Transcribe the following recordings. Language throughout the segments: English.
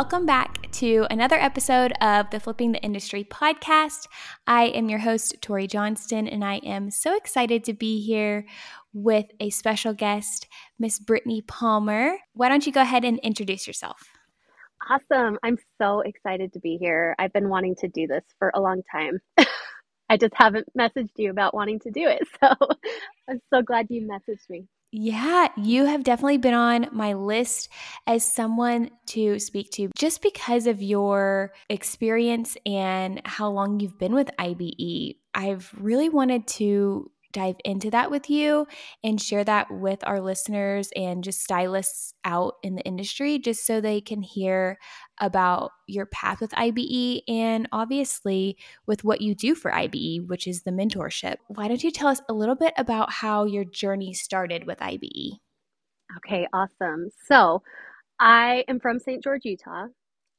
welcome back to another episode of the Flipping the Industry podcast. I am your host, Tori Johnston, and I am so excited to be here with a special guest, Miss Brittnee Palmer. Why don't you go ahead and introduce yourself? Awesome. I'm so excited to be here. I've been wanting to do this for a long time. I just haven't messaged you about wanting to do it. So I'm so glad you messaged me. Yeah, you have definitely been on my list as someone to speak to just because of your experience and how long you've been with IBE. I've really wanted to dive into that with you and share that with our listeners and just stylists out in the industry, just so they can hear about your path with IBE and obviously with what you do for IBE, which is the mentorship. Why don't you tell us a little bit about how your journey started with IBE? Okay, awesome. So, I am from St. George, Utah.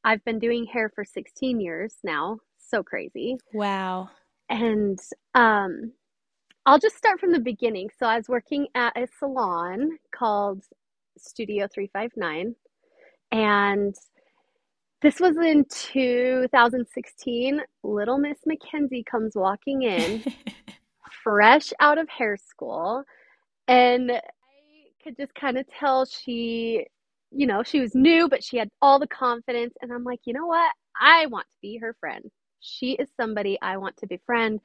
I've been doing hair for 16 years now. So crazy. Wow. And um I'll just start from the beginning. So I was working at a salon called Studio 359 and this was in 2016. Little Miss Mackenzie comes walking in, fresh out of hair school. And I could just kind of tell she, you know, she was new, but she had all the confidence. And I'm like, you know what? I want to be her friend. She is somebody I want to befriend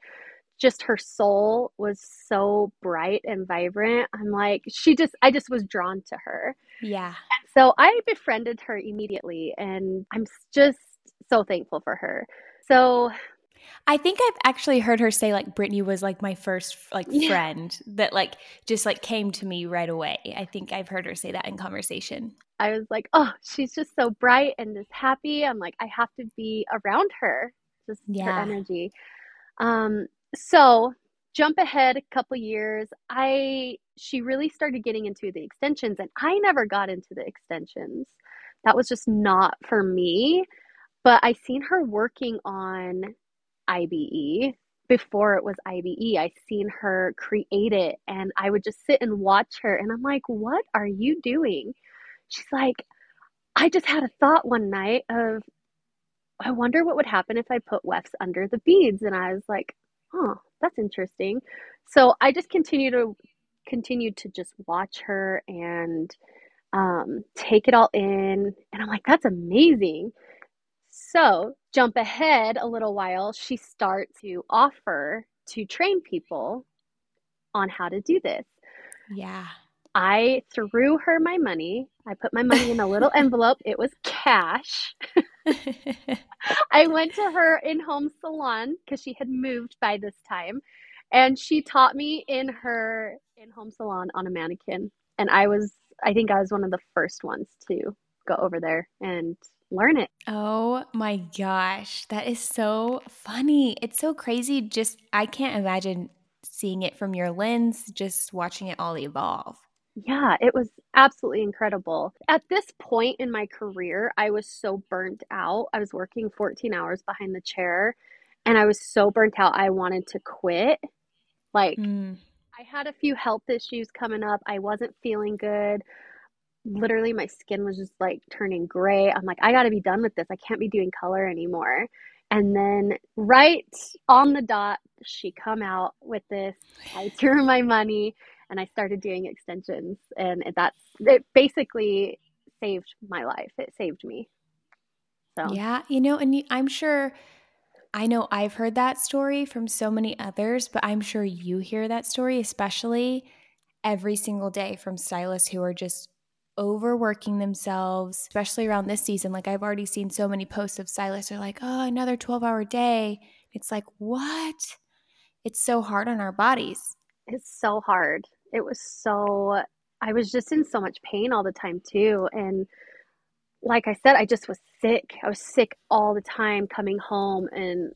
just her soul was so bright and vibrant. I'm like, she just, I just was drawn to her. Yeah. And so I befriended her immediately, and I'm just so thankful for her. So I think I've actually heard her say like Brittnee was like my first like yeah. friend that like just like came to me right away. I think I've heard her say that in conversation. I was like, oh, she's just so bright and just happy. I'm like, I have to be around her, just yeah. her energy. Um, so jump ahead a couple years i she really started getting into the extensions and i never got into the extensions. That was just not for me but i seen her working on ibe before it was ibe i seen her create it and i would just sit and watch her and i'm like what are you doing? She's like i just had a thought one night of i wonder what would happen if i put wefts under the beads and i was like huh, that's interesting. So I just continue to continue to just watch her and um, take it all in. And I'm like, that's amazing. So jump ahead a little while, she starts to offer to train people on how to do this. Yeah. I threw her my money. I put my money in a little envelope. It was cash. I went to her in home salon because she had moved by this time. And she taught me in her in home salon on a mannequin. And I was, I think I was one of the first ones to go over there and learn it. Oh my gosh. That is so funny. It's so crazy. Just, I can't imagine seeing it from your lens, just watching it all evolve. Yeah, it was absolutely incredible. At this point in my career, I was so burnt out. I was working 14 hours behind the chair and I was so burnt out. I wanted to quit. Like, mm. I had a few health issues coming up. I wasn't feeling good. Literally, my skin was just like turning gray. I'm like, I got to be done with this. I can't be doing color anymore. And then, right on the dot, she come out with this. I threw my money and I started doing extensions, and that's it. Basically, saved my life. It saved me. So yeah, you know, and I'm sure. I know I've heard that story from so many others, but I'm sure you hear that story, especially every single day from stylists who are just overworking themselves, especially around this season. Like I've already seen so many posts of stylists are like, oh, another 12 hour day. It's like, what? It's so hard on our bodies. It's so hard it was so I was just in so much pain all the time too and like I said I just was sick. I was sick all the time coming home and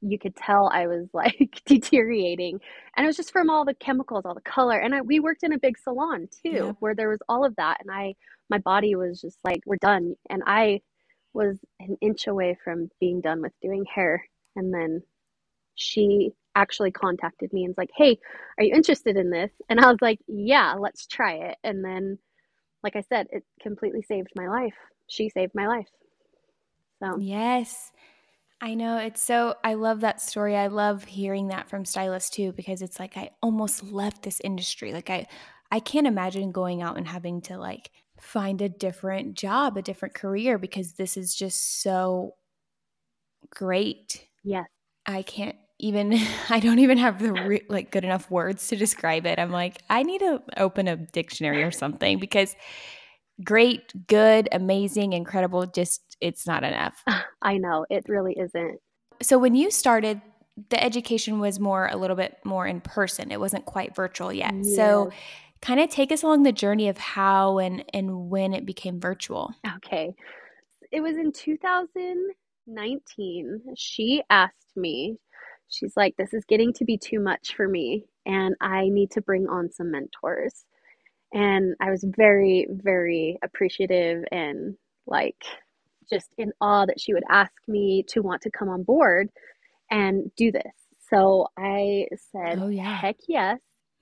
you could tell I was like deteriorating. And it was just from all the chemicals, all the color. And I, we worked in a big salon too, yeah. where there was all of that. And I, my body was just like, we're done. And I was an inch away from being done with doing hair. And then she actually contacted me and was like, Hey, are you interested in this? And I was like, Yeah, let's try it. And then, like I said, it completely saved my life. She saved my life. So, yes. I know it's so I love that story. I love hearing that from stylists too because it's like I almost left this industry. Like I I can't imagine going out and having to like find a different job, a different career because this is just so great. Yes. I can't even I don't even have the re- like good enough words to describe it. I'm like I need to open a dictionary or something because great, good, amazing, incredible just it's not enough. I know, it really isn't. So when you started the education was more a little bit more in person. It wasn't quite virtual yet. Yes. So kind of take us along the journey of how and and when it became virtual. Okay. It was in 2019. She asked me, she's like, This is getting to be too much for me, and I need to bring on some mentors. And I was very, very appreciative and like just in awe that she would ask me to want to come on board and do this. So I said, oh, yeah. heck yes.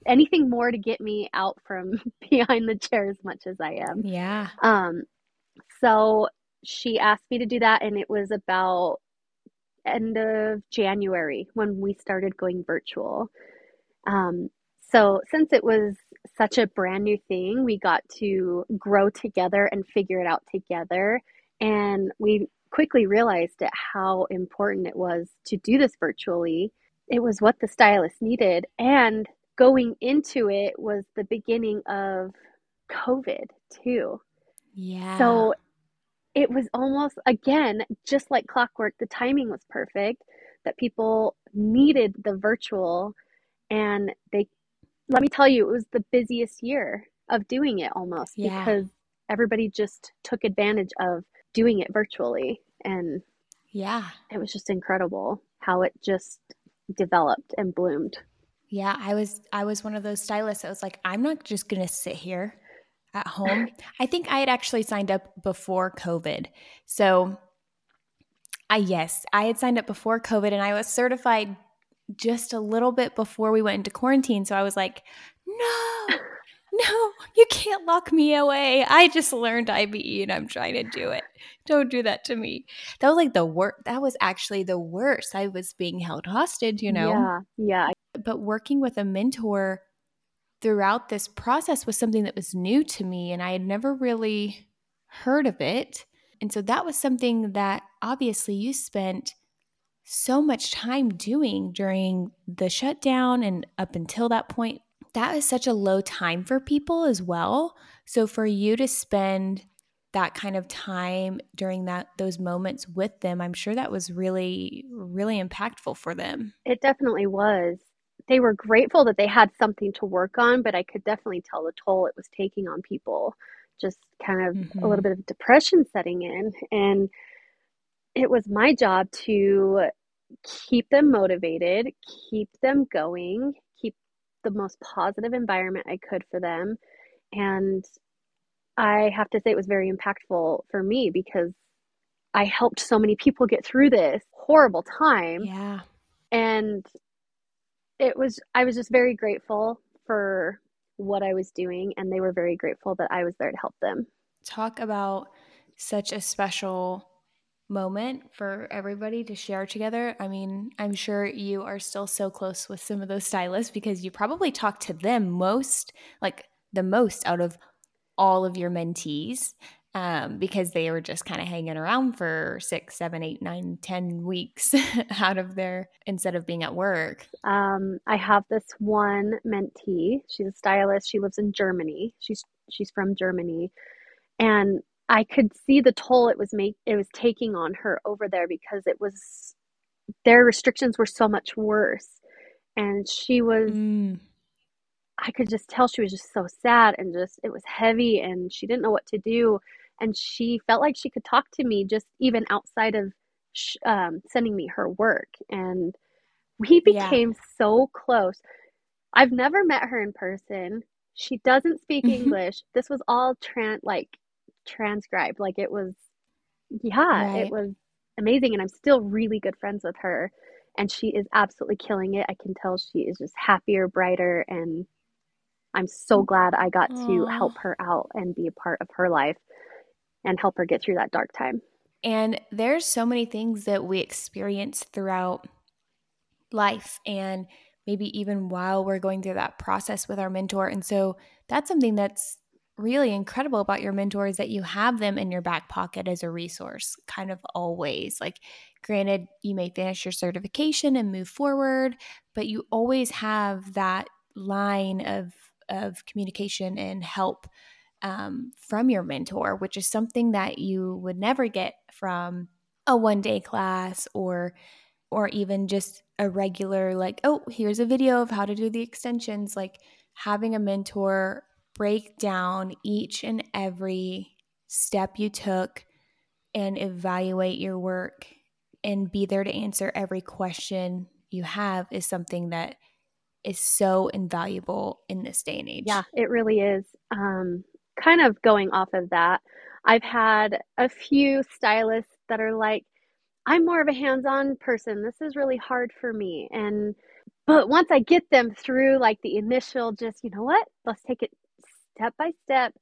Anything more to get me out from behind the chair as much as I am. Yeah. Um, so she asked me to do that, and it was about end of January when we started going virtual. Um, so since it was such a brand new thing, we got to grow together and figure it out together. And we quickly realized how important it was to do this virtually. It was what the stylist needed. And going into it was the beginning of COVID, too. Yeah. So it was almost, again, just like clockwork, the timing was perfect that people needed the virtual and they let me tell you it was the busiest year of doing it almost yeah. because everybody just took advantage of doing it virtually and yeah it was just incredible how it just developed and bloomed yeah i was i was one of those stylists that was like i'm not just gonna sit here at home i think i had actually signed up before covid so i yes i had signed up before covid and i was certified just a little bit before we went into quarantine so i was like no no, you can't lock me away. I just learned IBE and I'm trying to do it. Don't do that to me. That was like the worst. That was actually the worst. I was being held hostage, you know? Yeah. Yeah. But working with a mentor throughout this process was something that was new to me and I had never really heard of it. And so that was something that obviously you spent so much time doing during the shutdown and up until that point that is such a low time for people as well. So for you to spend that kind of time during that those moments with them, I'm sure that was really really impactful for them. It definitely was. They were grateful that they had something to work on, but I could definitely tell the toll it was taking on people. Just kind of mm-hmm. a little bit of depression setting in and it was my job to keep them motivated, keep them going, keep the most positive environment I could for them. And I have to say it was very impactful for me because I helped so many people get through this horrible time. Yeah. And it was, I was just very grateful for what I was doing. And they were very grateful that I was there to help them. Talk about such a special moment for everybody to share together. I mean, I'm sure you are still so close with some of those stylists because you probably talk to them most, like the most out of all of your mentees. Um, because they were just kind of hanging around for six, seven, eight, nine, ten weeks out of there instead of being at work. Um, I have this one mentee. She's a stylist. She lives in Germany. She's she's from Germany, and I could see the toll it was make it was taking on her over there because it was their restrictions were so much worse and she was mm. I could just tell she was just so sad and just it was heavy and she didn't know what to do and she felt like she could talk to me just even outside of sh- um, sending me her work and we became yeah. so close. I've never met her in person. She doesn't speak mm-hmm. English. This was all trans like transcribed. Like it was, yeah, right. it was amazing. And I'm still really good friends with her. And she is absolutely killing it. I can tell she is just happier, brighter. And I'm so glad I got Aww. to help her out and be a part of her life and help her get through that dark time. And there's so many things that we experience throughout life and maybe even while we're going through that process with our mentor. And so that's something that's really incredible about your mentor is that you have them in your back pocket as a resource, kind of always. Like, granted, you may finish your certification and move forward, but you always have that line of of communication and help um, from your mentor, which is something that you would never get from a one day class or or even just a regular like oh here's a video of how to do the extensions like having a mentor break down each and every step you took and evaluate your work and be there to answer every question you have is something that is so invaluable in this day and age. Yeah, it really is. Um, kind of going off of that, I've had a few stylists that are like, I'm more of a hands on person. This is really hard for me. And, but once I get them through like the initial, just, you know what, let's take it step by step,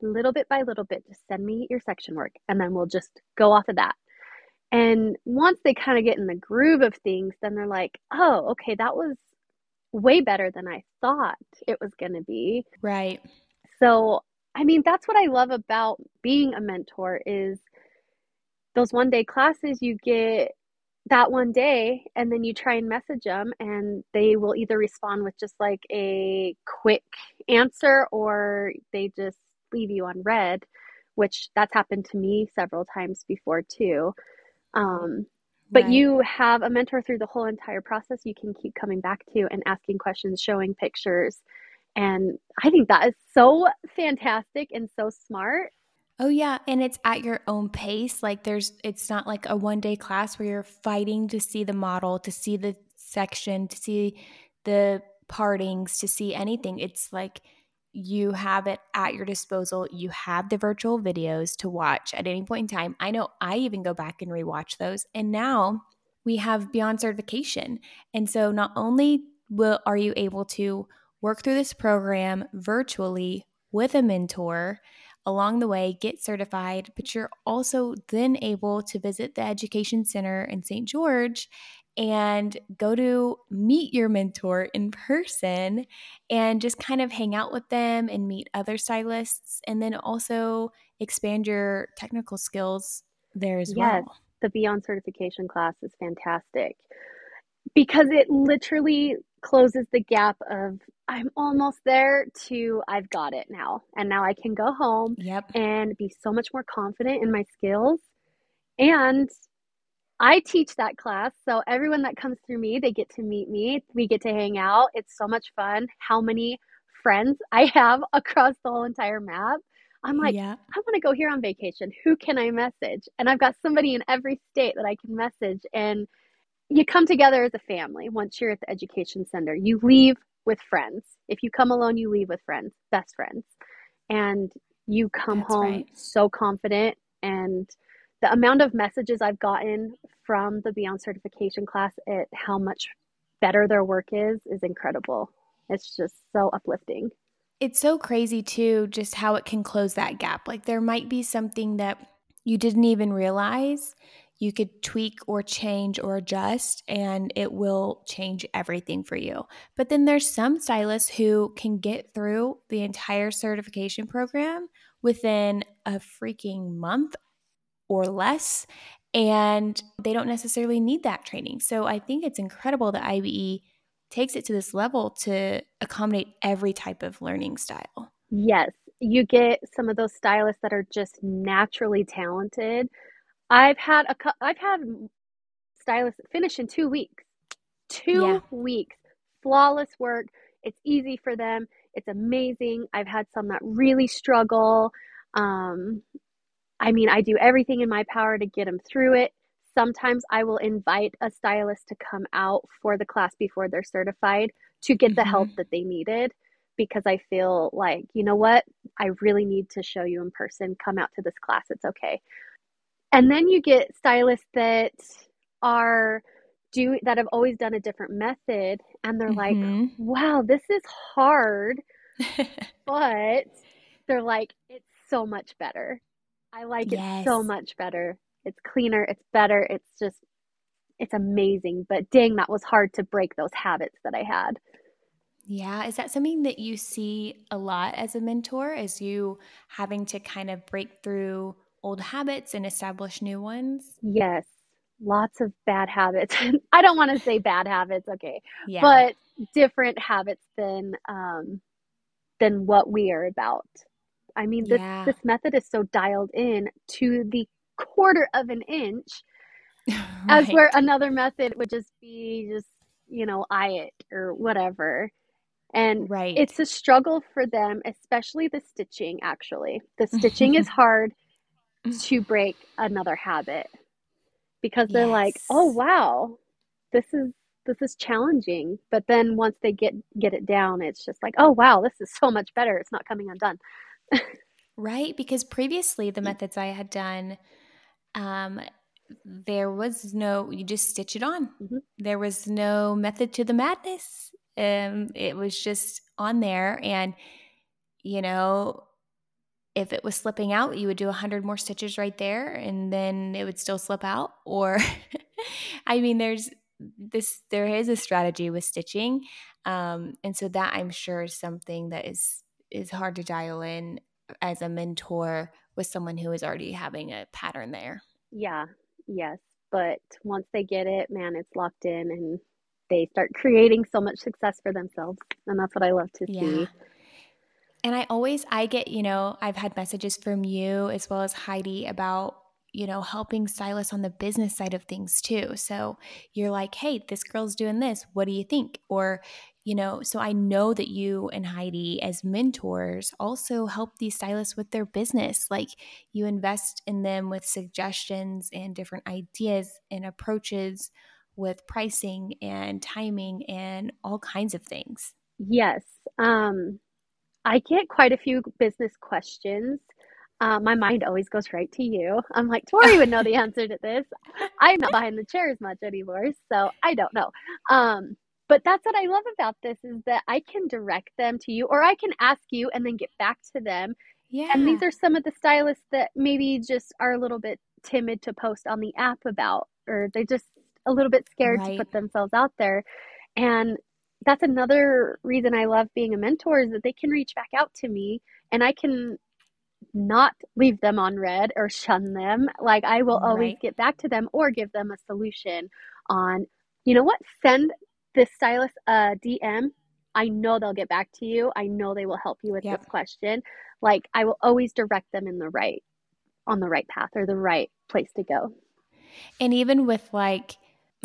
little bit by little bit, just send me your section work and then we'll just go off of that. And once they kind of get in the groove of things, then they're like, oh, okay, that was way better than I thought it was going to be. Right. So, I mean, that's what I love about being a mentor is those one day classes you get that one day and then you try and message them and they will either respond with just like a quick answer or they just leave you on read which that's happened to me several times before too um, but right. you have a mentor through the whole entire process you can keep coming back to and asking questions showing pictures and i think that is so fantastic and so smart Oh yeah, and it's at your own pace. Like there's it's not like a one day class where you're fighting to see the model, to see the section, to see the partings, to see anything. It's like you have it at your disposal. You have the virtual videos to watch at any point in time. I know I even go back and rewatch those. And now we have beyond certification. And so not only will are you able to work through this program virtually with a mentor, along the way get certified, but you're also then able to visit the Education Center in St. George and go to meet your mentor in person and just kind of hang out with them and meet other stylists and then also expand your technical skills there as yes, well. The Beyond certification class is fantastic because it literally closes the gap of I'm almost there to I've got it now. And now I can go home yep. and be so much more confident in my skills. And I teach that class. So everyone that comes through me, they get to meet me. We get to hang out. It's so much fun. How many friends I have across the whole entire map. I'm like, yeah. I want to go here on vacation. Who can I message? And I've got somebody in every state that I can message. And you come together as a family once you're at the education center. You leave with friends. If you come alone, you leave with friends, best friends. And you come That's home right. so confident. And the amount of messages I've gotten from the Beyond certification class at how much better their work is is incredible. It's just so uplifting. It's so crazy too, just how it can close that gap. Like there might be something that you didn't even realize you could tweak or change or adjust and it will change everything for you. But then there's some stylists who can get through the entire certification program within a freaking month or less and they don't necessarily need that training. So I think it's incredible that IBE takes it to this level to accommodate every type of learning style. Yes, you get some of those stylists that are just naturally talented I've had a I've had stylists finish in two weeks. Two yeah. weeks, flawless work. It's easy for them. It's amazing. I've had some that really struggle. Um, I mean, I do everything in my power to get them through it. Sometimes I will invite a stylist to come out for the class before they're certified to get mm-hmm. the help mm-hmm. that they needed because I feel like, you know what? I really need to show you in person. Come out to this class. It's okay. And then you get stylists that are do that have always done a different method and they're mm-hmm. like, "Wow, this is hard." but they're like, "It's so much better. I like yes. it so much better." it's cleaner, it's better, it's just it's amazing. But dang, that was hard to break those habits that I had. Yeah. Is that something that you see a lot as a mentor? As you having to kind of break through old habits and establish new ones? Yes. Lots of bad habits. I don't want to say bad habits, okay. Yeah. But different habits than um than what we are about. I mean, this yeah. this method is so dialed in to the quarter of an inch right. as where another method would just be just you know eye it or whatever and right. it's a struggle for them especially the stitching actually the stitching is hard to break another habit because they're yes. like oh wow this is this is challenging. But then once they get get it down it's just like oh wow this is so much better. It's not coming undone. Right because previously the methods i had done um there was no you just stitch it on. Mm-hmm. there was no method to the madness. Um it was just on there and you know if it was slipping out you would do a hundred more stitches right there and then it would still slip out or i mean there's this there is a strategy with stitching um and so that i'm sure is something that is is hard to dial in as a mentor with someone who is already having a pattern there yeah yes. But once they get it, man, it's locked in and they start creating so much success for themselves. And that's what I love to yeah. see. And I always, I get, you know, I've had messages from you as well as Heidi about, you know, helping stylists on the business side of things too. So you're like, hey, this girl's doing this. What do you think? Or, you know, so I know that you and Heidi, as mentors, also help these stylists with their business. Like you invest in them with suggestions and different ideas and approaches with pricing and timing and all kinds of things. Yes. Um, I get quite a few business questions. Uh, my mind always goes right to you. I'm like, Tori would know the answer to this. I'm not behind the chair as much anymore, so I don't know. Um, but that's what I love about this is that I can direct them to you or I can ask you and then get back to them. Yeah. And these are some of the stylists that maybe just are a little bit timid to post on the app about or they're just a little bit scared right. to put themselves out there. And that's another reason I love being a mentor is that they can reach back out to me and I can not leave them on read or shun them. Like I will always right. get back to them or give them a solution on, you know what, send this stylist a DM, I know they'll get back to you. I know they will help you with yep. this question. Like I will always direct them in the right on the right path or the right place to go. And even with like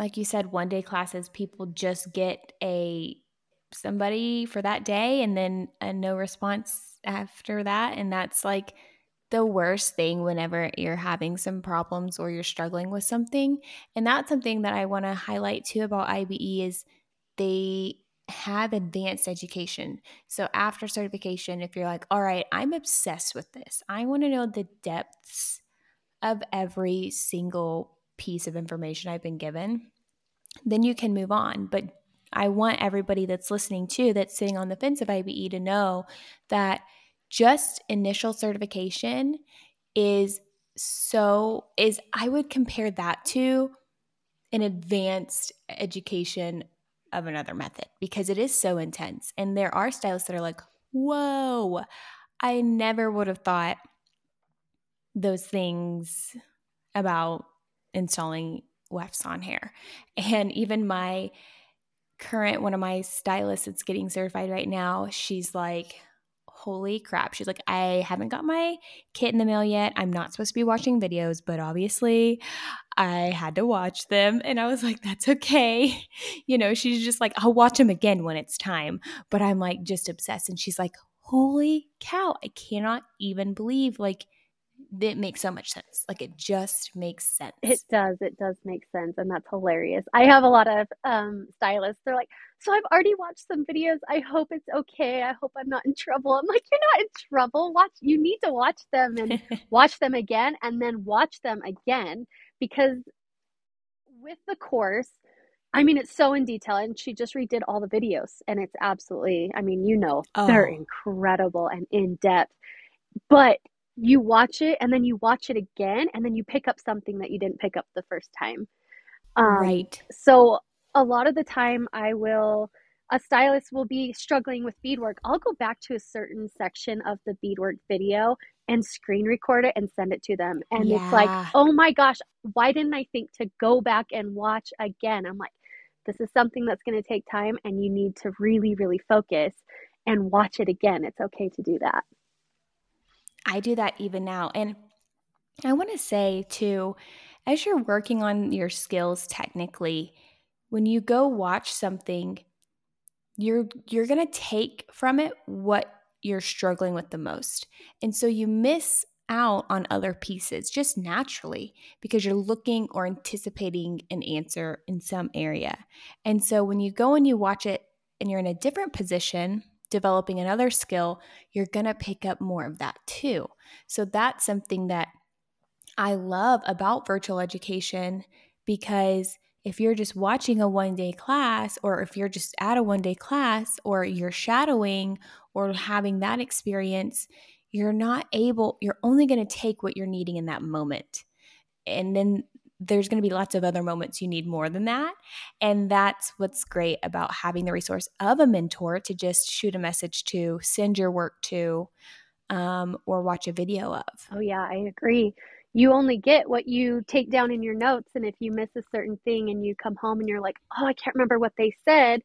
like you said one day classes people just get a somebody for that day and then a no response after that and that's like the worst thing whenever you're having some problems or you're struggling with something. And that's something that I want to highlight too about IBE is they have advanced education. So after certification, if you're like, all right, I'm obsessed with this, I want to know the depths of every single piece of information I've been given, then you can move on. But I want everybody that's listening to that's sitting on the fence of IBE to know that just initial certification is so is I would compare that to an advanced education of another method because it is so intense. And there are stylists that are like, whoa, I never would have thought those things about installing wefts on hair. And even my current, one of my stylists that's getting certified right now, she's like, holy crap. She's like, I haven't got my kit in the mail yet. I'm not supposed to be watching videos, but obviously I had to watch them. And I was like, that's okay. You know, she's just like, I'll watch them again when it's time. But I'm like, just obsessed. And she's like, holy cow, I cannot even believe like it makes so much sense. Like it just makes sense. It does. It does make sense. And that's hilarious. I have a lot of um, stylists. They're like, so I've already watched some videos. I hope it's okay. I hope I'm not in trouble. I'm like, you're not in trouble. Watch, you need to watch them and watch them again and then watch them again because with the course, I mean, it's so in detail, and she just redid all the videos, and it's absolutely, I mean, you know, oh. they're incredible and in depth. But you watch it and then you watch it again and then you pick up something that you didn't pick up the first time. Um, right. So a lot of the time I will a stylist will be struggling with beadwork. I'll go back to a certain section of the beadwork video and screen record it and send it to them. And yeah. it's like, oh my gosh, why didn't I think to go back and watch again? I'm like, this is something that's going to take time and you need to really, really focus and watch it again. It's okay to do that. I do that even now. And I want to say, too, as you're working on your skills technically, when you go watch something, you're you're going to take from it what you're struggling with the most. And so you miss out on other pieces just naturally because you're looking or anticipating an answer in some area. And so when you go and you watch it and you're in a different position, developing another skill, you're going to pick up more of that too. So that's something that I love about virtual education because if you're just watching a one day class, or if you're just at a one day class, or you're shadowing or having that experience, you're not able, you're only going to take what you're needing in that moment. And then there's going to be lots of other moments you need more than that. And that's what's great about having the resource of a mentor to just shoot a message to, send your work to, um, or watch a video of. Oh, yeah, I agree you only get what you take down in your notes. And if you miss a certain thing and you come home and you're like, oh, I can't remember what they said,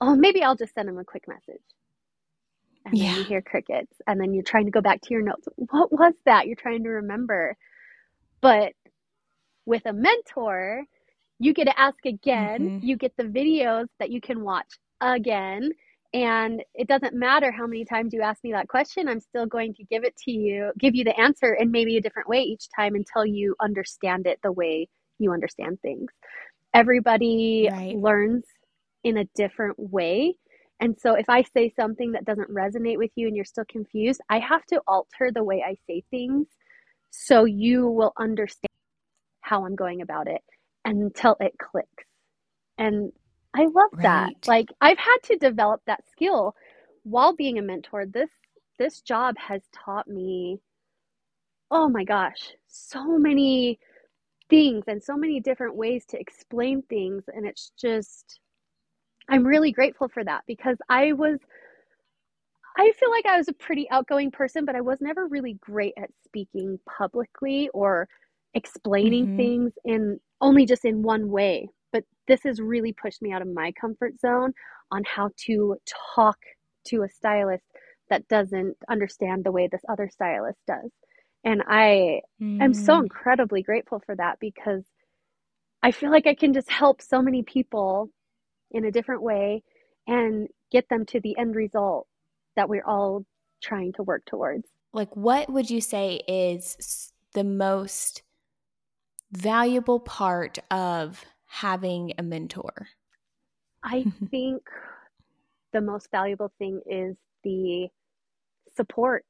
oh, maybe I'll just send them a quick message. And yeah. then you hear crickets. And then you're trying to go back to your notes. What was that? You're trying to remember. But with a mentor, you get to ask again. Mm-hmm. You get the videos that you can watch again and it doesn't matter how many times you ask me that question, I'm still going to give it to you, give you the answer in maybe a different way each time until you understand it the way you understand things. Everybody right. learns in a different way. And so if I say something that doesn't resonate with you and you're still confused, I have to alter the way I say things so you will understand how I'm going about it until it clicks. And I love right. that. Like I've had to develop that skill while being a mentor. This this job has taught me oh my gosh, so many things and so many different ways to explain things and it's just I'm really grateful for that because I was I feel like I was a pretty outgoing person, but I was never really great at speaking publicly or explaining mm-hmm. things in only just in one way but this has really pushed me out of my comfort zone on how to talk to a stylist that doesn't understand the way this other stylist does. And I mm. am so mm. incredibly grateful for that because I feel like I can just help so many people in a different way and get them to the end result that we're all trying to work towards. Like, what would you say is the most valuable part of having a mentor? I think the most valuable thing is the support.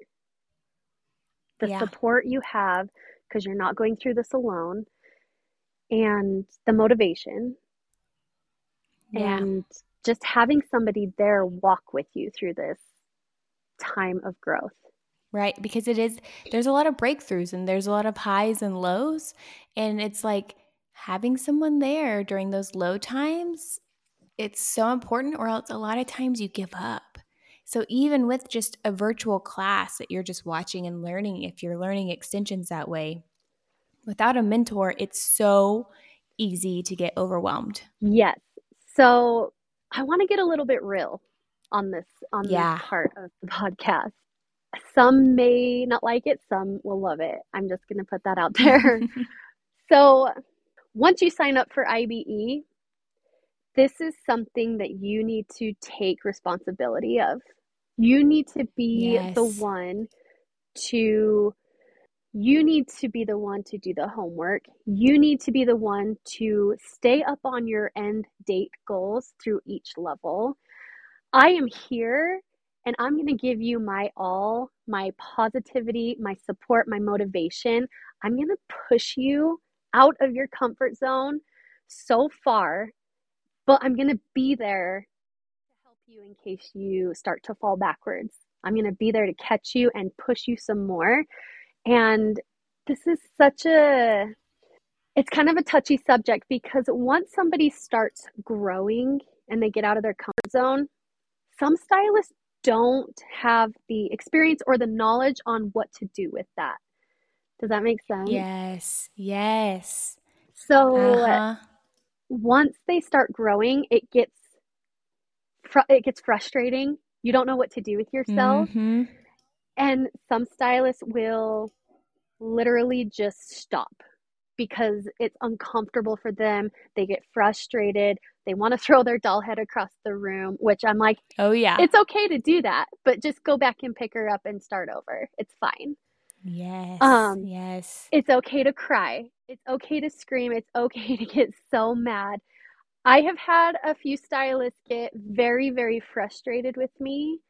The yeah. support you have because you're not going through this alone and the motivation yeah. and just having somebody there walk with you through this time of growth. Right, because it is there's a lot of breakthroughs and there's a lot of highs and lows and it's like having someone there during those low times, it's so important, or else a lot of times you give up. So, even with just a virtual class that you're just watching and learning, if you're learning extensions that way, without a mentor, it's so easy to get overwhelmed. Yes. So, I want to get a little bit real on this on yeah. this part of the podcast. Some may not like it, some will love it. I'm just going to put that out there. so, once you sign up for IBE, this is something that you need to take responsibility of. You need to be yes. the one to you need to be the one to do the homework. You need to be the one to stay up on your end date goals through each level. I am here and I'm going to give you my all, my positivity, my support, my motivation. I'm going to push you out of your comfort zone so far, but I'm going to be there to help you in case you start to fall backwards. I'm going to be there to catch you and push you some more. And this is such a it's kind of a touchy subject because once somebody starts growing and they get out of their comfort zone, some stylists don't have the experience or the knowledge on what to do with that. Does that make sense? Yes. Yes. So uh-huh. once they start growing, it gets fr- it gets frustrating. You don't know what to do with yourself. Mm-hmm. And some stylists will literally just stop because it's uncomfortable for them. They get frustrated. They want to throw their doll head across the room, which I'm like, oh, yeah. It's okay to do that, but just go back and pick her up and start over. It's fine. Yes. Um, yes. It's okay to cry. It's okay to scream. It's okay to get so mad. I have had a few stylists get very, very frustrated with me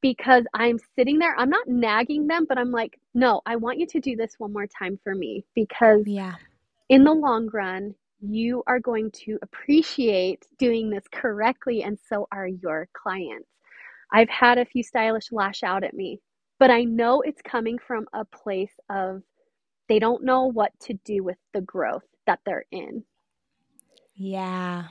because I'm sitting there. I'm not nagging them, but I'm like, no, I want you to do this one more time for me because yeah. in the long run, you are going to appreciate doing this correctly, and so are your clients. I've had a few stylists lash out at me, but I know it's coming from a place of they don't know what to do with the growth that they're in. Yeah.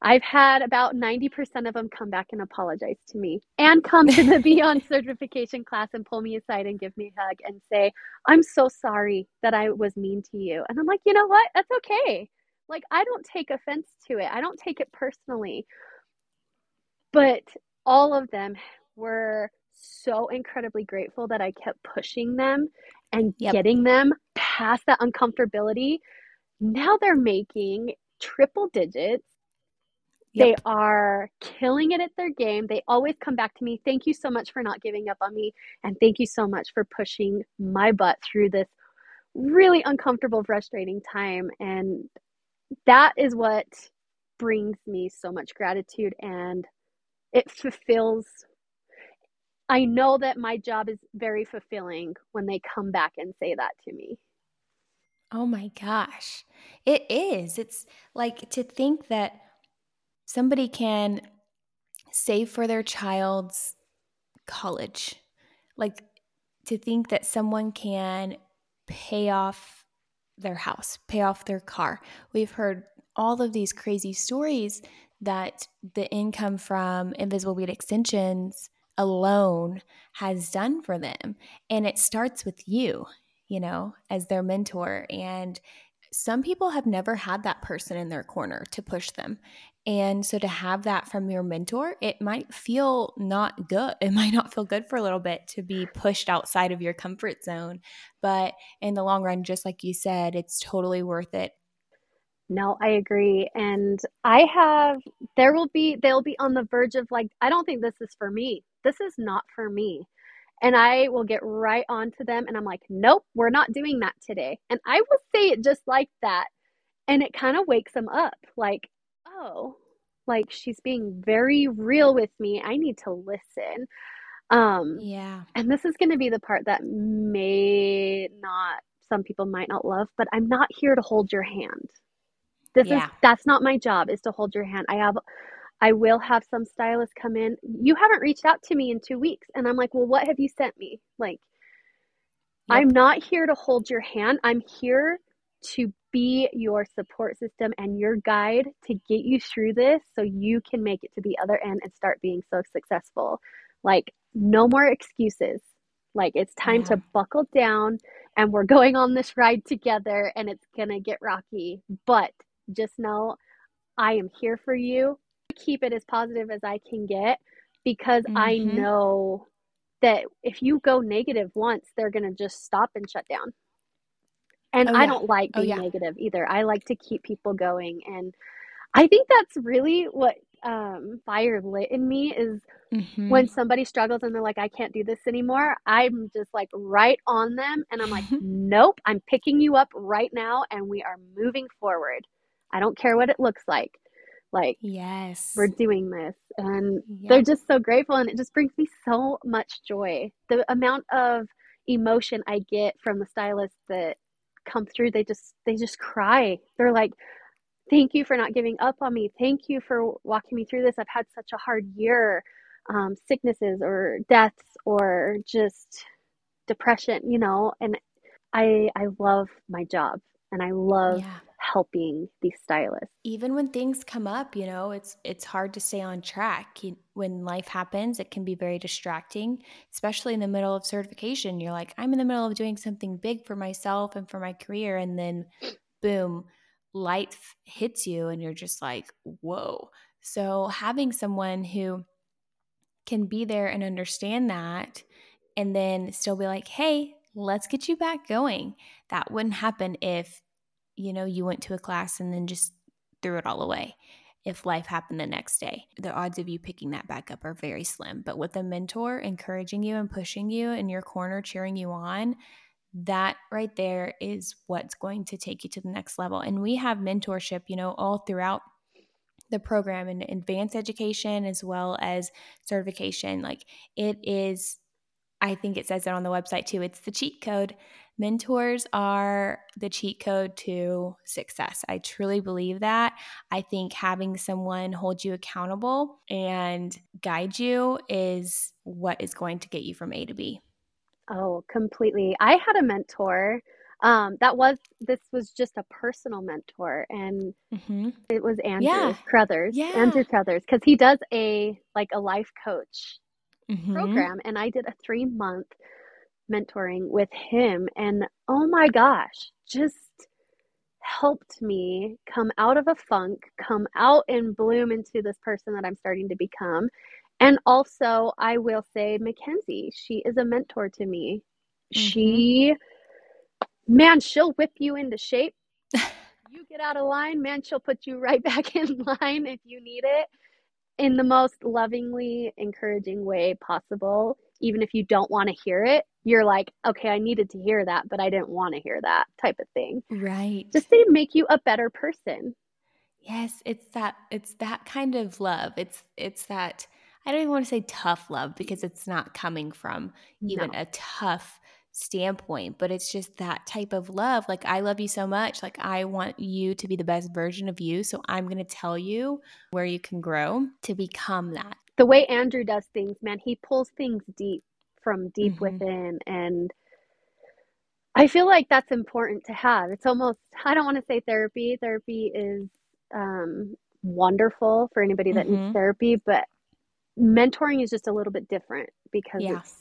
I've had about 90% of them come back and apologize to me and come to the Beyond certification class and pull me aside and give me a hug and say, I'm so sorry that I was mean to you. And I'm like, you know what? That's okay. Like, I don't take offense to it, I don't take it personally. But all of them were so incredibly grateful that I kept pushing them and yep. getting them past that uncomfortability. Now they're making triple digits Yep. They are killing it at their game. They always come back to me. Thank you so much for not giving up on me. And thank you so much for pushing my butt through this really uncomfortable, frustrating time. And that is what brings me so much gratitude and it fulfills. I know that my job is very fulfilling when they come back and say that to me. Oh my gosh. It is. It's like to think that somebody can save for their child's college. Like to think that someone can pay off their house, pay off their car. We've heard all of these crazy stories that the income from Invisible Bead Extensions alone has done for them. And it starts with you, you know, as their mentor. And some people have never had that person in their corner to push them. And so to have that from your mentor, it might feel not good. It might not feel good for a little bit to be pushed outside of your comfort zone. But in the long run, just like you said, it's totally worth it. No, I agree. And I have, there will be, they'll be on the verge of like, I don't think this is for me. This is not for me. And I will get right on to them and I'm like, nope, we're not doing that today. And I will say it just like that. And it kind of wakes them up like, oh, like she's being very real with me. I need to listen. Um, yeah. And this is going to be the part that may not, some people might not love, but I'm not here to hold your hand. This yeah. is, that's not my job is to hold your hand. I have, I will have some stylists come in. You haven't reached out to me in two weeks. And I'm like, well, what have you sent me? Like, yep. I'm not here to hold your hand. I'm here to be your support system and your guide to get you through this so you can make it to the other end and start being so successful. Like, no more excuses. Like, it's time yeah. to buckle down and we're going on this ride together and it's going to get rocky. But just know I am here for you. Keep it as positive as I can get because mm-hmm. I know that if you go negative once, they're going to just stop and shut down. And oh, I don't like oh, being oh, yeah. negative either. I like to keep people going. And I think that's really what um, fire lit in me is mm-hmm. when somebody struggles and they're like, I can't do this anymore. I'm just like right on them. And I'm like, nope, I'm picking you up right now and we are moving forward. I don't care what it looks like. Like, yes, we're doing this. And yep. they're just so grateful. And it just brings me so much joy. The amount of emotion I get from the stylists that come through they just they just cry they're like thank you for not giving up on me thank you for walking me through this i've had such a hard year um, sicknesses or deaths or just depression, you know, and I I love my job and I love yeah. Helping these stylists. Even when things come up, you know, it's it's hard to stay on track. When life happens, it can be very distracting, especially in the middle of certification. You're like, I'm in the middle of doing something big for myself and for my career and then boom, life hits you and you're just like, "Whoa." So having someone who can be there and understand that and then still be like, "Hey, let's get you back going. That wouldn't happen if, you know, you went to a class and then just threw it all away. If life happened the next day, the odds of you picking that back up are very slim. But with a mentor encouraging you and pushing you in your corner, cheering you on, that right there is what's going to take you to the next level. And we have mentorship, you know, all throughout the program in advanced education as well as certification. Like it is I think it says it on the website too. It's the cheat code. Mentors are the cheat code to success. I truly believe that. I think having someone hold you accountable and guide you is what is going to get you from A to B. Oh, completely. I had a mentor um, that was this was just a personal mentor and mm-hmm. it was andrew yeah. Crothers yeah. andrew Crothers because he does a like a life coach mm-hmm. program and I did a three month mentoring with him. And oh my gosh, just helped me come out of a funk, come out and bloom into this person that I'm starting to become. And also, I will say, Mackenzie, she is a mentor to me. Mm-hmm. She, man, she'll whip you into shape. you get out of line, man, she'll put you right back in line if you need it in the most lovingly encouraging way possible even if you don't want to hear it you're like okay i needed to hear that but i didn't want to hear that type of thing right just to make you a better person yes it's that it's that kind of love it's it's that i don't even want to say tough love because it's not coming from even no. a tough standpoint, but it's just that type of love. Like, I love you so much. Like, I want you to be the best version of you. So I'm going to tell you where you can grow to become that. The way Andrew does things, man, he pulls things deep from deep mm-hmm. within. And I feel like that's important to have. It's almost, I don't want to say therapy. Therapy is um, wonderful for anybody that mm-hmm. needs therapy, but mentoring is just a little bit different because it's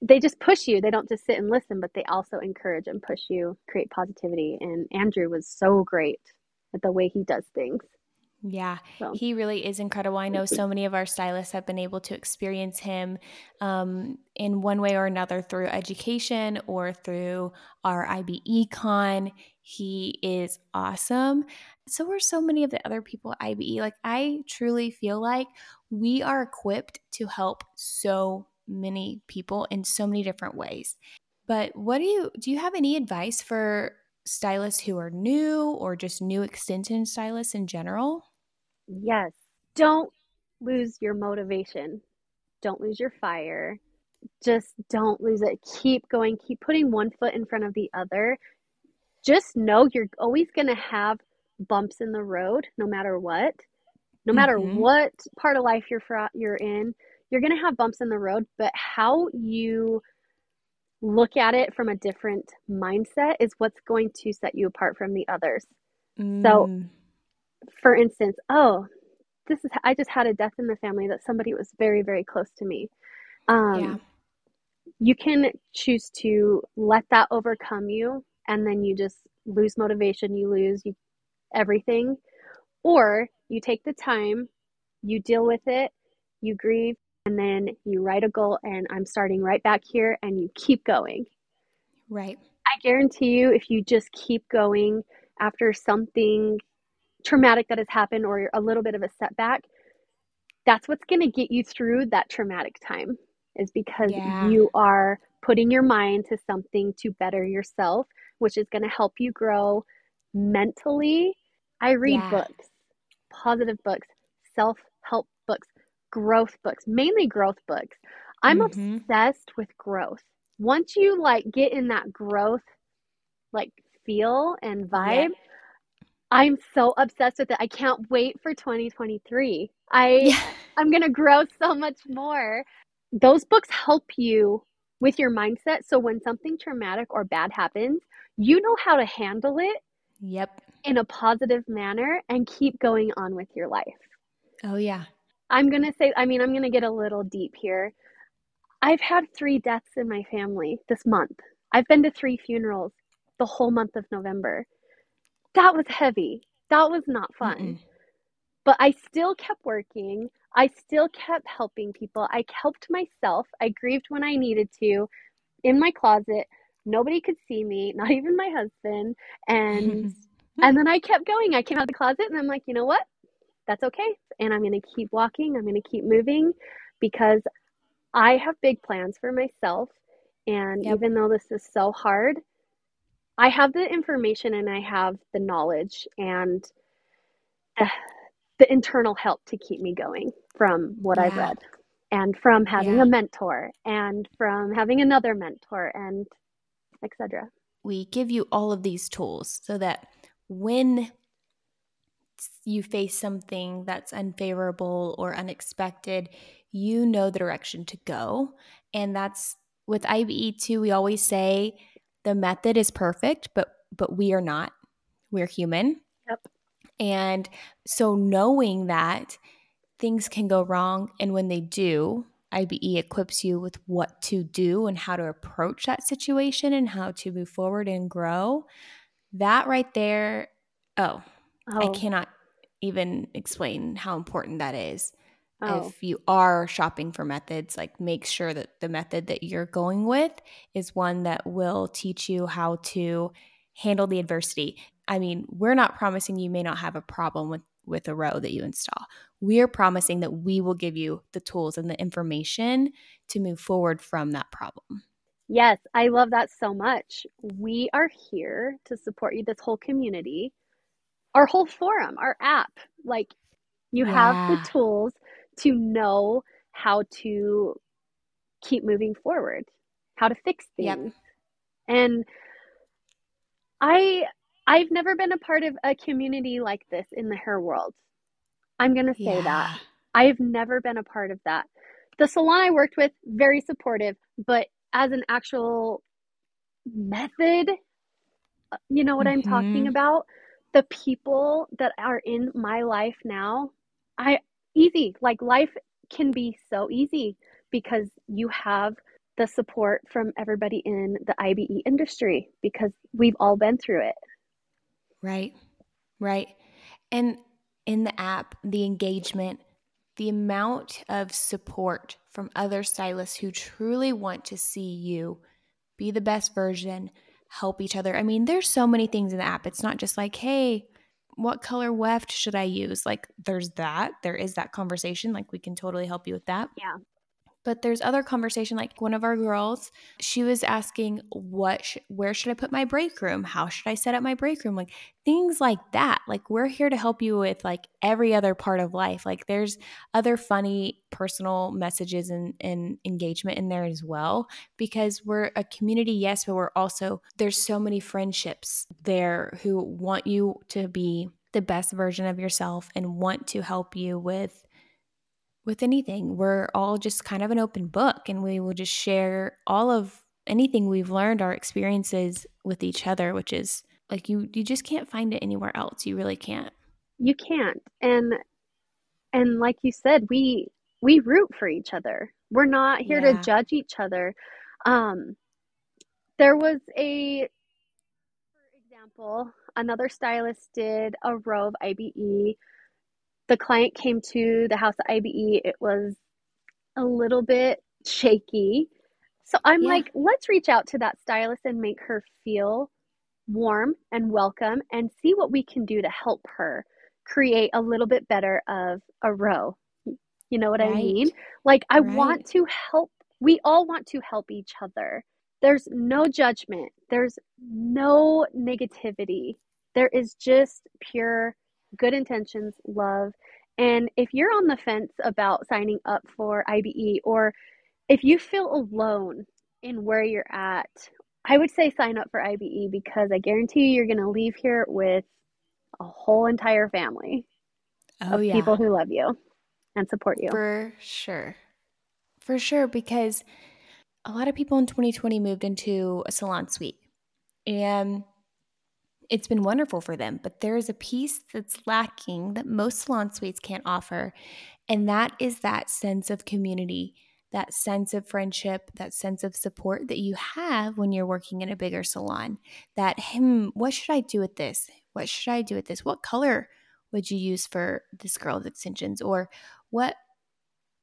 they just push you. They don't just sit and listen, but they also encourage and push you, create positivity. And Andrew was so great at the way he does things. Yeah, so. he really is incredible. I know so many of our stylists have been able to experience him um, in one way or another through education or through our IBE con. He is awesome. So are so many of the other people at IBE. Like, I truly feel like we are equipped to help so many people in so many different ways. But what do you do you have any advice for stylists who are new or just new extension stylists in general? Yes. Don't lose your motivation. Don't lose your fire. Just don't lose it. Keep going. Keep putting one foot in front of the other. Just know you're always going to have bumps in the road no matter what. No matter mm-hmm. what part of life you're fra- you're in, you're going to have bumps in the road, but how you look at it from a different mindset is what's going to set you apart from the others. Mm. So, for instance, oh, this is I just had a death in the family that somebody was very very close to me. Um, yeah. You can choose to let that overcome you, and then you just lose motivation. You lose you, everything, or you take the time, you deal with it, you grieve, and then you write a goal and I'm starting right back here and you keep going. Right. I guarantee you if you just keep going after something traumatic that has happened or a little bit of a setback, that's what's going to get you through that traumatic time is because yeah. you are putting your mind to something to better yourself, which is going to help you grow mentally. I read yeah. books, positive books, self help books growth books, mainly growth books. I'm mm-hmm. obsessed with growth. Once you like get in that growth like feel and vibe, I'm so obsessed with it. I can't wait for 2023. I yeah. I'm going to grow so much more. Those books help you with your mindset so when something traumatic or bad happens, you know how to handle it. Yep. In a positive manner and keep going on with your life. Oh yeah. I'm going to say I mean I'm going to get a little deep here. I've had 3 deaths in my family this month. I've been to 3 funerals the whole month of November that was heavy. That was not fun. Mm-mm. But I still kept working. I still kept helping people. I helped myself. I grieved when I needed to in my closet. Nobody could see me, not even my husband. And and then I kept going. I came out of the closet and I'm like, you know what? That's okay. And I'm going to keep walking. I'm going to keep moving because I have big plans for myself. And yep. even though this is so hard, I have the information and I have the knowledge and uh, the internal help to keep me going from what yeah. I've read and from having yeah. a mentor and from having another mentor and etc. We give you all of these tools so that when you face something that's unfavorable or unexpected, you know the direction to go. And that's with IBE too, we always say the method is perfect, but but we are not. We're human. Yep. And so knowing that things can go wrong and when they do, IBE equips you with what to do and how to approach that situation and how to move forward and grow. That right there, oh, oh. I cannot even explain how important that is. Oh. If you are shopping for methods, like make sure that the method that you're going with is one that will teach you how to handle the adversity. I mean, we're not promising you may not have a problem with with a row that you install. We're promising that we will give you the tools and the information to move forward from that problem. Yes, I love that so much. We are here to support you, this whole community, our whole forum, our app. Like, you yeah. have the tools to know how to keep moving forward, how to fix things. Yep. And I I've never been a part of a community like this in the hair world. I'm going to say yeah. that. I've never been a part of that. The salon I worked with very supportive, but as an actual method, you know what mm-hmm. I'm talking mm-hmm. about? The people that are in my life now, I easy. Like life can be so easy because you have the support from everybody in the IBE industry because we've all been through it. Right. Right. And in the app, the engagement, the amount of support from other stylists who truly want to see you be the best version, help each other. I mean, there's so many things in the app. It's not just like, hey, what color weft should I use? Like, there's that. There is that conversation. Like, we can totally help you with that. Yeah. But there's other conversation. Like one of our girls, she was asking, "What? Sh- where should I put my break room? How should I set up my break room? Like things like that. Like we're here to help you with like every other part of life. Like there's other funny personal messages and, and engagement in there as well because we're a community, yes, but we're also there's so many friendships there who want you to be the best version of yourself and want to help you with with anything. We're all just kind of an open book and we will just share all of anything we've learned, our experiences with each other, which is like you you just can't find it anywhere else. You really can't. You can't. And and like you said, we we root for each other. We're not here yeah. to judge each other. Um there was a for example, another stylist did a row of IBE the client came to the house at IBE, it was a little bit shaky. So I'm yeah. like, let's reach out to that stylist and make her feel warm and welcome and see what we can do to help her create a little bit better of a row. You know what right. I mean? Like, I right. want to help, we all want to help each other. There's no judgment, there's no negativity. There is just pure good intentions, love. And if you're on the fence about signing up for IBE or if you feel alone in where you're at, I would say sign up for IBE because I guarantee you you're going to leave here with a whole entire family oh, of yeah. people who love you and support you. For sure. For sure. Because a lot of people in 2020 moved into a salon suite and it's been wonderful for them. But there is a piece that's lacking that most salon suites can't offer. And that is that sense of community, that sense of friendship, that sense of support that you have when you're working in a bigger salon. That, hmm, what should I do with this? What should I do with this? What color would you use for this girl's extensions? Or what,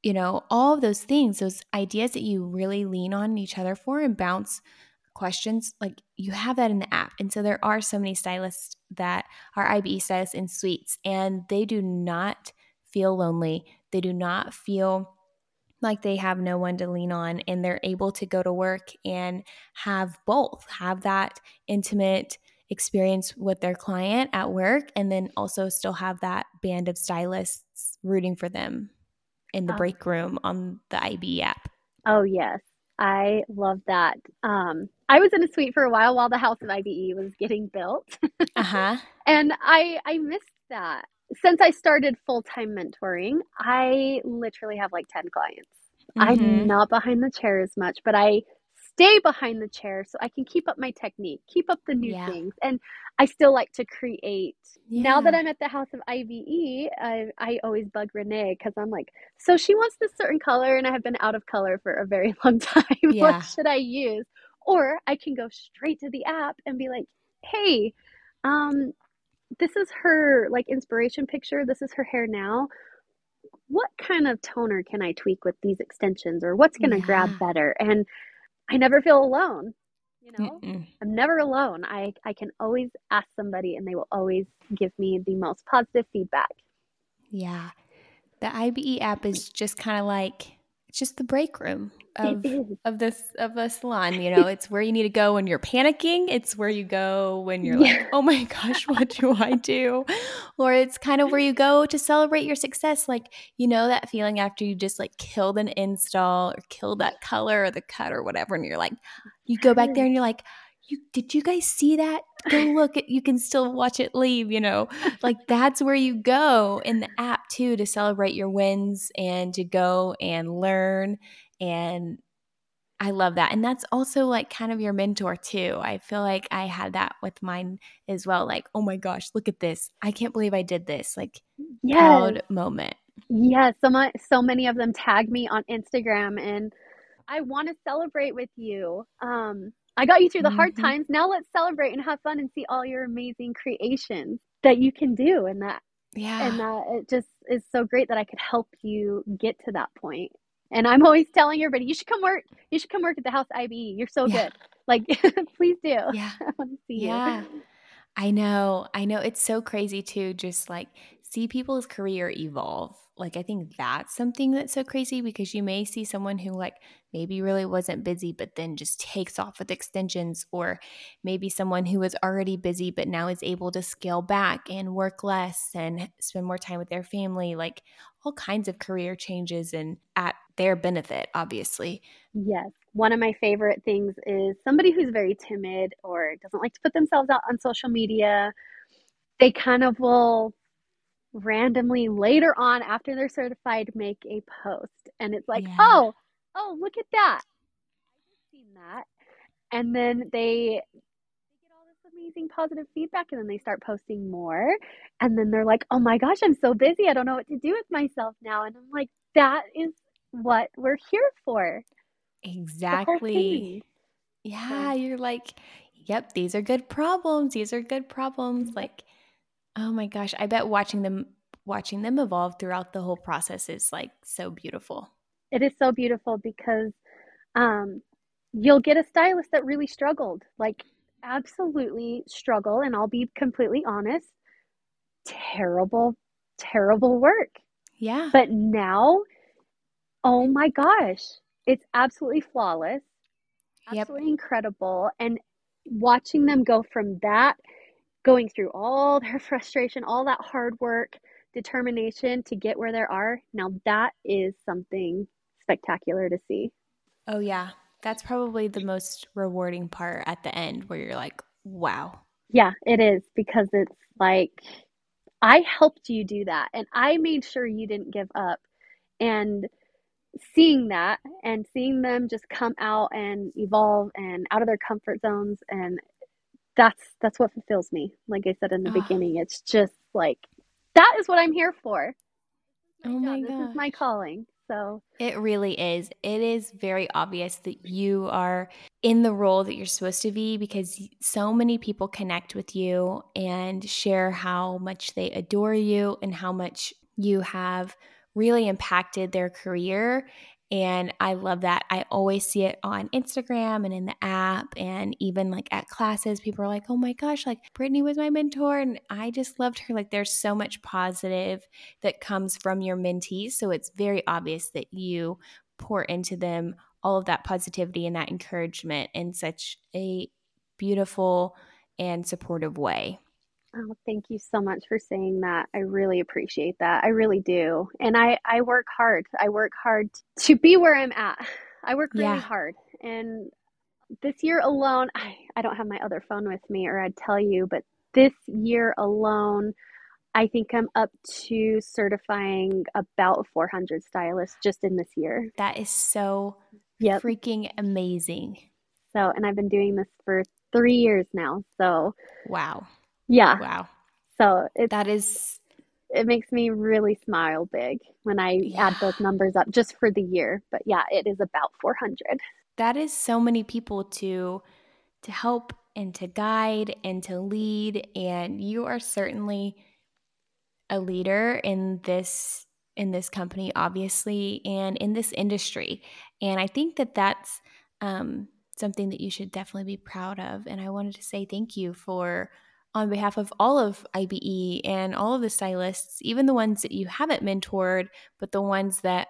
you know, all of those things, those ideas that you really lean on each other for and bounce questions, like you have that in the app. And so there are so many stylists that are IBE stylists in suites, and they do not feel lonely. They do not feel like they have no one to lean on, and they're able to go to work and have both, have that intimate experience with their client at work, and then also still have that band of stylists rooting for them in the oh. break room on the IBE app. Oh, yes. I love that. Um, I was in a suite for a while while the house of IBE was getting built. uh-huh. And I I missed that. Since I started full-time mentoring, I literally have like 10 clients. Mm-hmm. I'm not behind the chair as much, but I stay behind the chair so I can keep up my technique, keep up the new yeah. things. And I still like to create. Yeah. Now that I'm at the House of IBE, I, I always bug Renee because I'm like, so she wants this certain color, and I have been out of color for a very long time. Yeah. what should I use? Or I can go straight to the app and be like, hey, um, this is her like inspiration picture. This is her hair now. What kind of toner can I tweak with these extensions, or what's going to yeah. grab better? And I never feel alone. You know, Mm-mm. I'm never alone. I, I can always ask somebody and they will always give me the most positive feedback. Yeah. The IBE app is just kind of like it's just the break room of of this of a salon. You know, it's where you need to go when you're panicking. It's where you go when you're yeah. like, oh my gosh, what do I do? Or it's kind of where you go to celebrate your success. Like, you know, that feeling after you just like killed an install or killed that color or the cut or whatever, and you're like, you go back there and you're like, you did you guys see that? Go look at you can still watch it leave, you know. Like that's where you go in the app too to celebrate your wins and to go and learn and I love that. And that's also like kind of your mentor too. I feel like I had that with mine as well. Like, oh my gosh, look at this. I can't believe I did this. Like yes. proud moment. Yeah, So much so many of them tag me on Instagram and I want to celebrate with you. Um, I got you through the mm-hmm. hard times. Now let's celebrate and have fun and see all your amazing creations that you can do and that yeah. And that it just is so great that I could help you get to that point. And I'm always telling everybody, you should come work. You should come work at the house IBE. You're so yeah. good. Like, please do. Yeah. I want to see yeah. you. I know. I know. It's so crazy too. Just like see people's career evolve. Like i think that's something that's so crazy because you may see someone who like maybe really wasn't busy but then just takes off with extensions or maybe someone who was already busy but now is able to scale back and work less and spend more time with their family. Like all kinds of career changes and at their benefit obviously. Yes. One of my favorite things is somebody who's very timid or doesn't like to put themselves out on social media. They kind of will randomly later on after they're certified make a post. And it's like yeah. oh oh look at that. I've seen that. And then they get all this amazing positive feedback and then they start posting more. And then they're like oh my gosh i'm so busy. I don't know what to do with myself now. And i'm like that is what we're here for. Exactly. yeah so. you're like yep these are good problems. These are good problems. Like Oh my gosh, I bet watching them watching them evolve throughout the whole process is like so beautiful. It is so beautiful because um, you'll get a stylist that really struggled, like absolutely struggle, and I'll be completely honest, terrible, terrible work. Yeah. But now, oh my gosh, it's absolutely flawless, absolutely yep. incredible, and watching them go from that going through all their frustration, all that hard work, determination to get where they are. Now, that is something spectacular to see. Oh, yeah. That's probably the most rewarding part at the end where you're like, wow. Yeah, it is because it's like I helped you do that and I made sure you didn't give up. And seeing that and seeing them just come out and evolve and out of their comfort zones and that's that's what fulfills me. Like I said in the oh. beginning, it's just like that is what I'm here for. Oh my god. This is my calling. So it really is. It is very obvious that you are in the role that you're supposed to be because so many people connect with you and share how much they adore you and how much you have really impacted their career and I love that. I always see it on Instagram and in the app, and even like at classes, people are like, oh my gosh, like Brittnee was my mentor. And I just loved her. Like, there's so much positive that comes from your mentees. So it's very obvious that you pour into them all of that positivity and that encouragement in such a beautiful and supportive way. Oh, thank you so much for saying that. I really appreciate that. I really do. And I, I work hard. I work hard to be where I'm at. I work really yeah. hard. And this year alone, I, I don't have my other phone with me or I'd tell you, but this year alone, I think I'm up to certifying about 400 stylists just in this year. That is so yep. freaking amazing. So, and I've been doing this for three years now. So, wow. Yeah. Wow. So it, that is it makes me really smile big when I yeah. add those numbers up just for the year. But yeah, it is about 400. That is so many people to to help and to guide and to lead and you are certainly a leader in this in this company obviously and in this industry. And I think that that's um, something that you should definitely be proud of and I wanted to say thank you for on behalf of all of IBE and all of the stylists, even the ones that you haven't mentored, but the ones that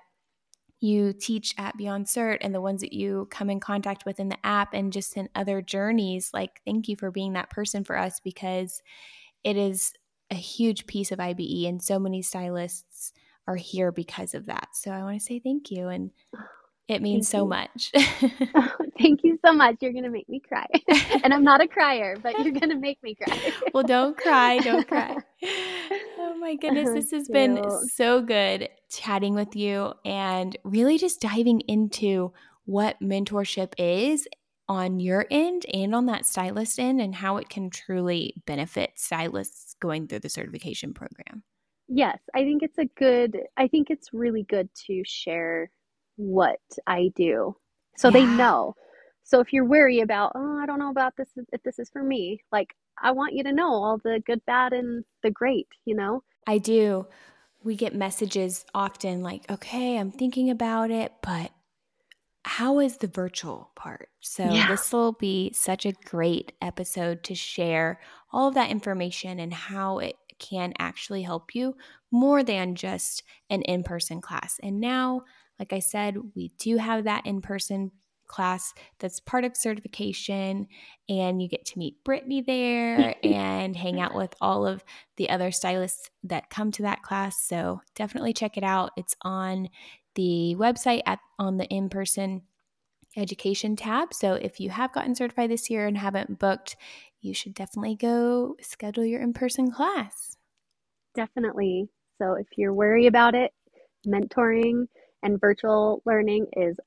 you teach at Beyond Cert and the ones that you come in contact with in the app and just in other journeys. Like, thank you for being that person for us because it is a huge piece of IBE, and so many stylists are here because of that. So, I want to say thank you. And it means Thank so you. much. oh, thank you so much. You're going to make me cry. and I'm not a crier, but you're going to make me cry. well, don't cry. Don't cry. Oh my goodness. Oh, this has been so good chatting with you and really just diving into what mentorship is on your end and on that stylist end and how it can truly benefit stylists going through the certification program. Yes, I think it's a good, I think it's really good to share what I do. So yeah. they know. So if you're worried about, oh, I don't know about this, if this is for me, like I want you to know all the good, bad, and the great, you know? I do. We get messages often like, okay, I'm thinking about it, but how is the virtual part? So yeah. this will be such a great episode to share all of that information and how it can actually help you more than just an in person class. And now like I said, we do have that in person class that's part of certification, and you get to meet Brittnee there and hang out with all of the other stylists that come to that class. So definitely check it out. It's on the website at on the in person education tab. So if you have gotten certified this year and haven't booked, you should definitely go schedule your in person class. Definitely. So if you're worried about it, mentoring, and virtual learning is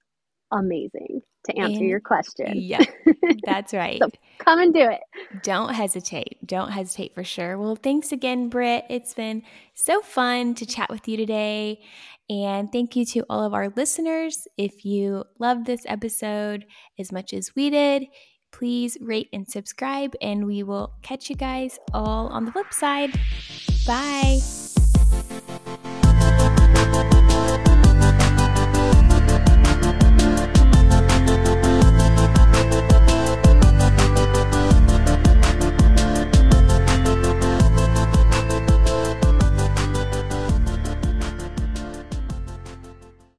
amazing to answer and, your question. Yeah, that's right. so come and do it. Don't hesitate. Don't hesitate for sure. Well, thanks again, Britt. It's been so fun to chat with you today. And thank you to all of our listeners. If you loved this episode as much as we did, please rate and subscribe, and we will catch you guys all on the flip side. Bye.